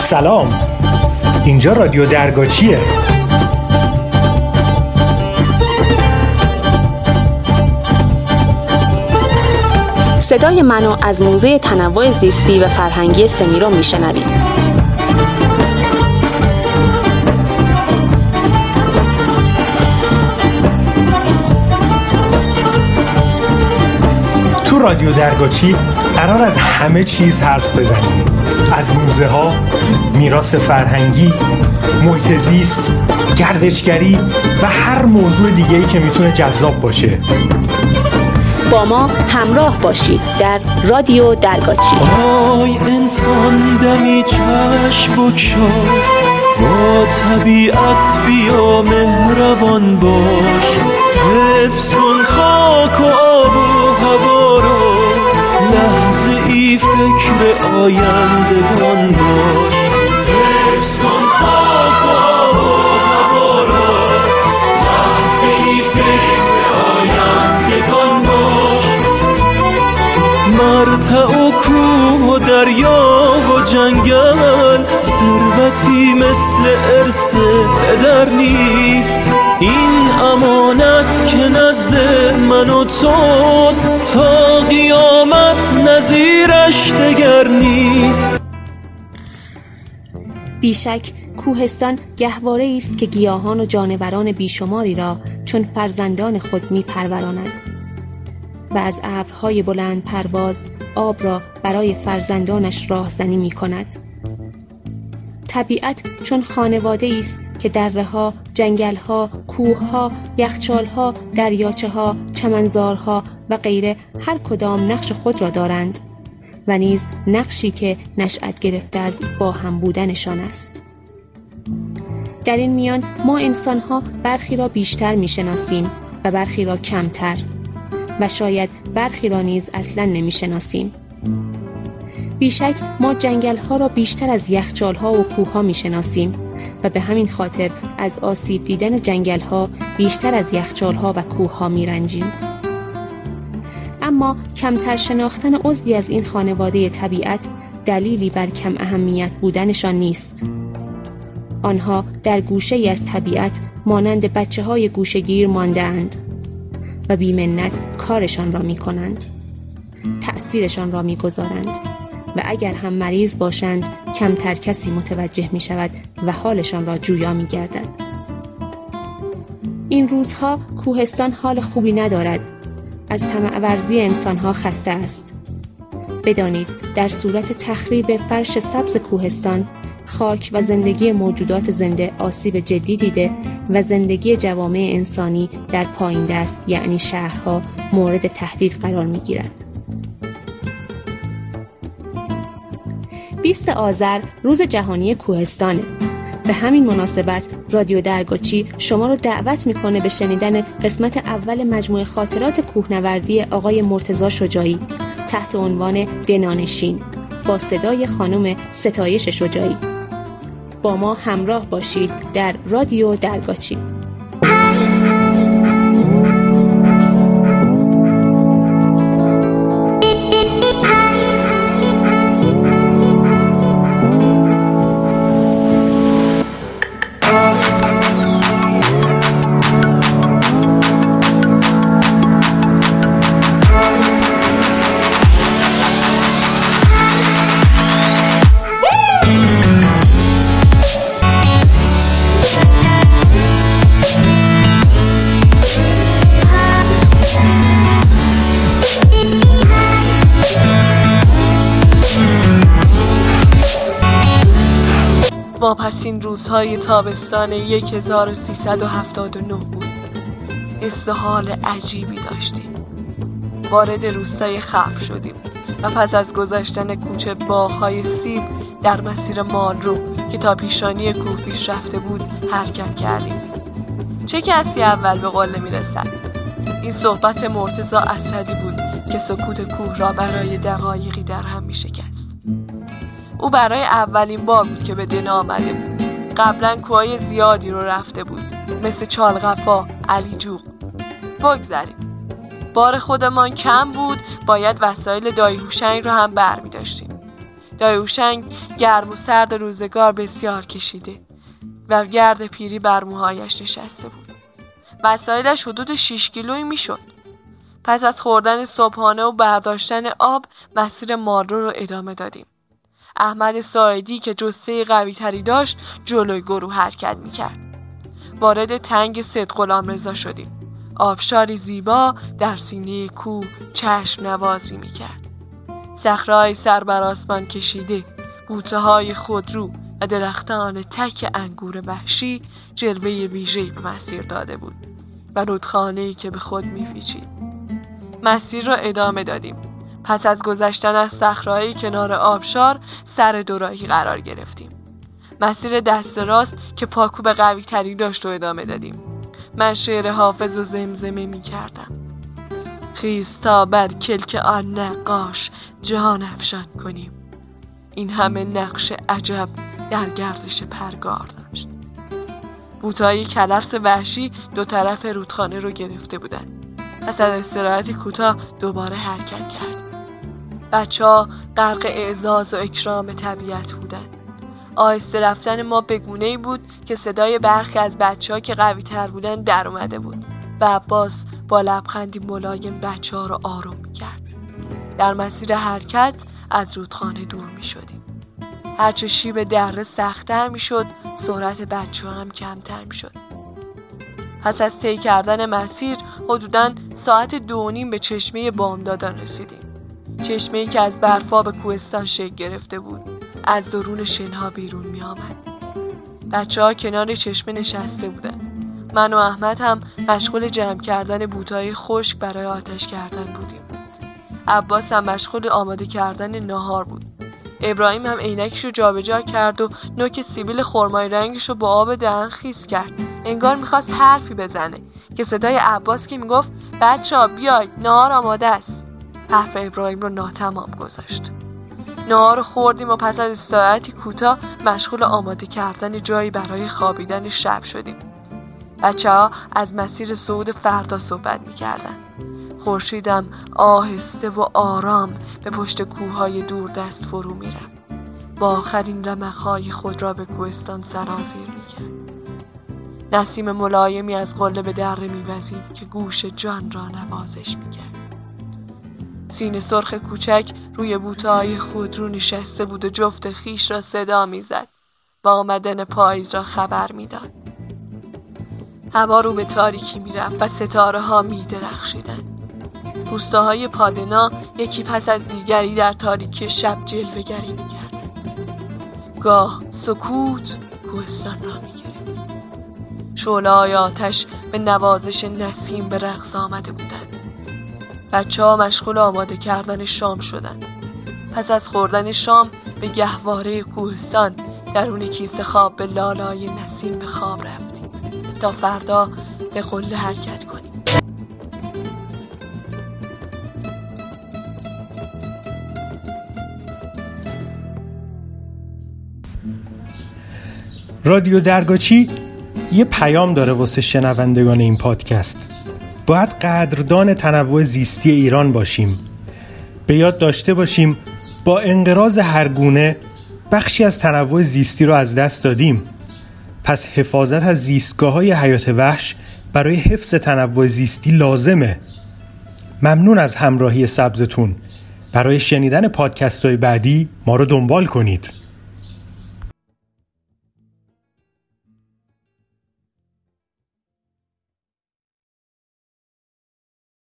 سلام. اینجا رادیو درگاچیه صدای منو از موزه تنوع زیستی و فرهنگی سمیرو میشنوید. رادیو درگاچی قرار از همه چیز حرف بزنیم. از موزه ها، میراث فرهنگی، محیط زیست، گردشگری و هر موضوع دیگه ای که می‌تونه جذاب باشه. با ما همراه باشید در رادیو درگاچی. آی انسان دمی چشم با طبیعت بیا مهربان باش. حفظ کن خاک و لحظه ای فکر آیندگان باش. حفظ کن خاک و هوا رو لحظه ای فکر آیندگان باش. مرتع و کوه و دریا و جنگل ثروتی مثل ارث پدر نیست. این امانت که نزد من و توست تا قیامت بیشک کوهستان گهواره است که گیاهان و جانوران بیشماری را چون فرزندان خود می پروراند و از ابرهای بلند پرواز آب را برای فرزندانش راهزنی می کند طبیعت چون خانواده است که دره ها، جنگل ها، کوه ها، یخچال ها، دریاچه ها، چمنزارها و غیره هر کدام نقش خود را دارند. و نیز نقشی که نشأت گرفته از با هم بودنشان است. در این میان ما انسان ها برخی را بیشتر می شناسیم و برخی را کمتر و شاید برخی را نیز اصلا نمی شناسیم. بیشک ما جنگل ها را بیشتر از یخچال ها و کوه ها می شناسیم و به همین خاطر از آسیب دیدن جنگل ها بیشتر از یخچال ها و کوه ها می رنجیم. کمتر شناختن عضوی از این خانواده طبیعت دلیلی بر کم اهمیت بودنشان نیست. آنها در گوشه از طبیعت مانند بچه های گوشگیر مانده اند و بیمنت کارشان را می کنند. تأثیرشان را می گذارند. و اگر هم مریض باشند کمتر کسی متوجه می شود و حالشان را جویا می گردد. این روزها کوهستان حال خوبی ندارد از طمع ورزی انسانها خسته است بدانید در صورت تخریب فرش سبز کوهستان خاک و زندگی موجودات زنده آسیب جدی دیده و زندگی جوامع انسانی در پایین دست یعنی شهرها مورد تهدید قرار می گیرد. 20 آذر روز جهانی کوهستانه به همین مناسبت رادیو درگاچی شما رو دعوت می‌کنه به شنیدن قسمت اول مجموعه خاطرات کوهنوردی آقای مرتزا شجاعی تحت عنوان دنانشین با صدای خانم ستایش شجاعی. با ما همراه باشید در رادیو درگاچی واپسین روزهای تابستان 1379 بود. حال عجیبی داشتیم. وارد روستای خف شدیم و پس از گذشتن کوچه باغهای سیب در مسیر رو که تا پیشانی کوه پیش رفته بود حرکت کردیم. چه کسی اول به قله می‌رسد؟ این صحبت مرتزا اسدی بود که سکوت کوه را برای دقایقی در هم می شکست او برای اولین بار بود که به دنا آمده بود قبلا کوهای زیادی رو رفته بود مثل چالغفا علی جوق بگذریم بار خودمان کم بود باید وسایل دایی هوشنگ رو هم بر می داشتیم. دایی هوشنگ گرم و سرد روزگار بسیار کشیده و گرد پیری بر موهایش نشسته بود. وسایلش حدود 6 کیلویی می‌شد. پس از خوردن صبحانه و برداشتن آب مسیر مارو رو ادامه دادیم. احمد ساعدی که جسه قوی تری داشت جلوی گروه حرکت می‌کرد. وارد تنگ ست غلام رضا شدیم. آبشاری زیبا در سینه کو چشم نوازی می‌کرد. صخره‌های سر بر آسمان کشیده، بوته های خودرو و درختان تک انگور وحشی جلوه ویژه‌ای به مسیر داده بود و رودخانه‌ای که به خود میپیچید. مسیر را ادامه دادیم. پس از گذشتن از صخره‌های کنار آبشار سر دوراهی قرار گرفتیم. مسیر دست راست که پاکوب قوی تری داشت و ادامه دادیم. من شعر حافظ و زمزمه می کردم خیستا بر کلک آن نقاش جهان افشان کنیم. این همه نقش عجب در گردش پرگار داشت. بوتایی کلفس وحشی دو طرف رودخانه رو گرفته بودن. پس از استراحتی کوتاه دوباره حرکت کرد. بچه ها غرق اعزاز و اکرام طبیعت بودن آهسته رفتن ما به گونه ای بود که صدای برخی از بچه ها که قوی تر بودن در اومده بود و عباس با لبخندی ملایم بچه ها رو آروم می کرد. در مسیر حرکت از رودخانه دور می شدیم. هرچه شیب دره سختتر می شد سرعت بچه هم کمتر می شد. پس از طی کردن مسیر حدودا ساعت دو نیم به چشمه بامدادان رسیدیم. چشمه ای که از برفا به کوهستان شکل گرفته بود. از درون شنها بیرون می آمد. بچه ها کنار چشمه نشسته بودن. من و احمد هم مشغول جمع کردن بوتای خشک برای آتش کردن بودیم. عباس هم مشغول آماده کردن ناهار بود. ابراهیم هم عینکش رو جابجا کرد و نوک سیبیل خرمای رنگش رو با آب دهن خیس کرد. انگار می‌خواست حرفی بزنه که صدای عباس که می‌گفت بچه ها بیاید نهار آماده است. حرف ابراهیم رو ناتمام گذاشت. نهار خوردیم و پس از استراحتی کوتاه مشغول آماده کردن جایی برای خوابیدن شب شدیم بچه ها از مسیر صعود فردا صحبت می کردن. خورشیدم آهسته و آرام به پشت کوههای دور دست فرو می رفت. با آخرین رمقهای خود را به کوهستان سرازیر می کرد. نسیم ملایمی از قله به دره می که گوش جان را نوازش می کرد. سینه سرخ کوچک روی بوتهای خود رو نشسته بود و جفت خیش را صدا می‌زد و آمدن پاییز را خبر می‌داد. هوا رو به تاریکی می‌رفت و ستاره ها می درخشیدن. روستاهای پادنا یکی پس از دیگری در تاریکی شب جلوگری می گاه سکوت کوهستان را می گرفت. آتش به نوازش نسیم به رقص آمده بودند. بچه ها مشغول آماده کردن شام شدن. پس از خوردن شام به گهواره کوهستان درون کیسه خواب به لالای نسیم به خواب رفتیم تا فردا به قله حرکت کنیم. رادیو درگاچی یه پیام داره واسه شنوندگان این پادکست. باید قدردان تنوع زیستی ایران باشیم. به یاد داشته باشیم با انقراض هر گونه بخشی از تنوع زیستی رو از دست دادیم. پس حفاظت از زیستگاه های حیات وحش برای حفظ تنوع زیستی لازمه. ممنون از همراهی سبزتون. برای شنیدن پادکست های بعدی ما رو دنبال کنید.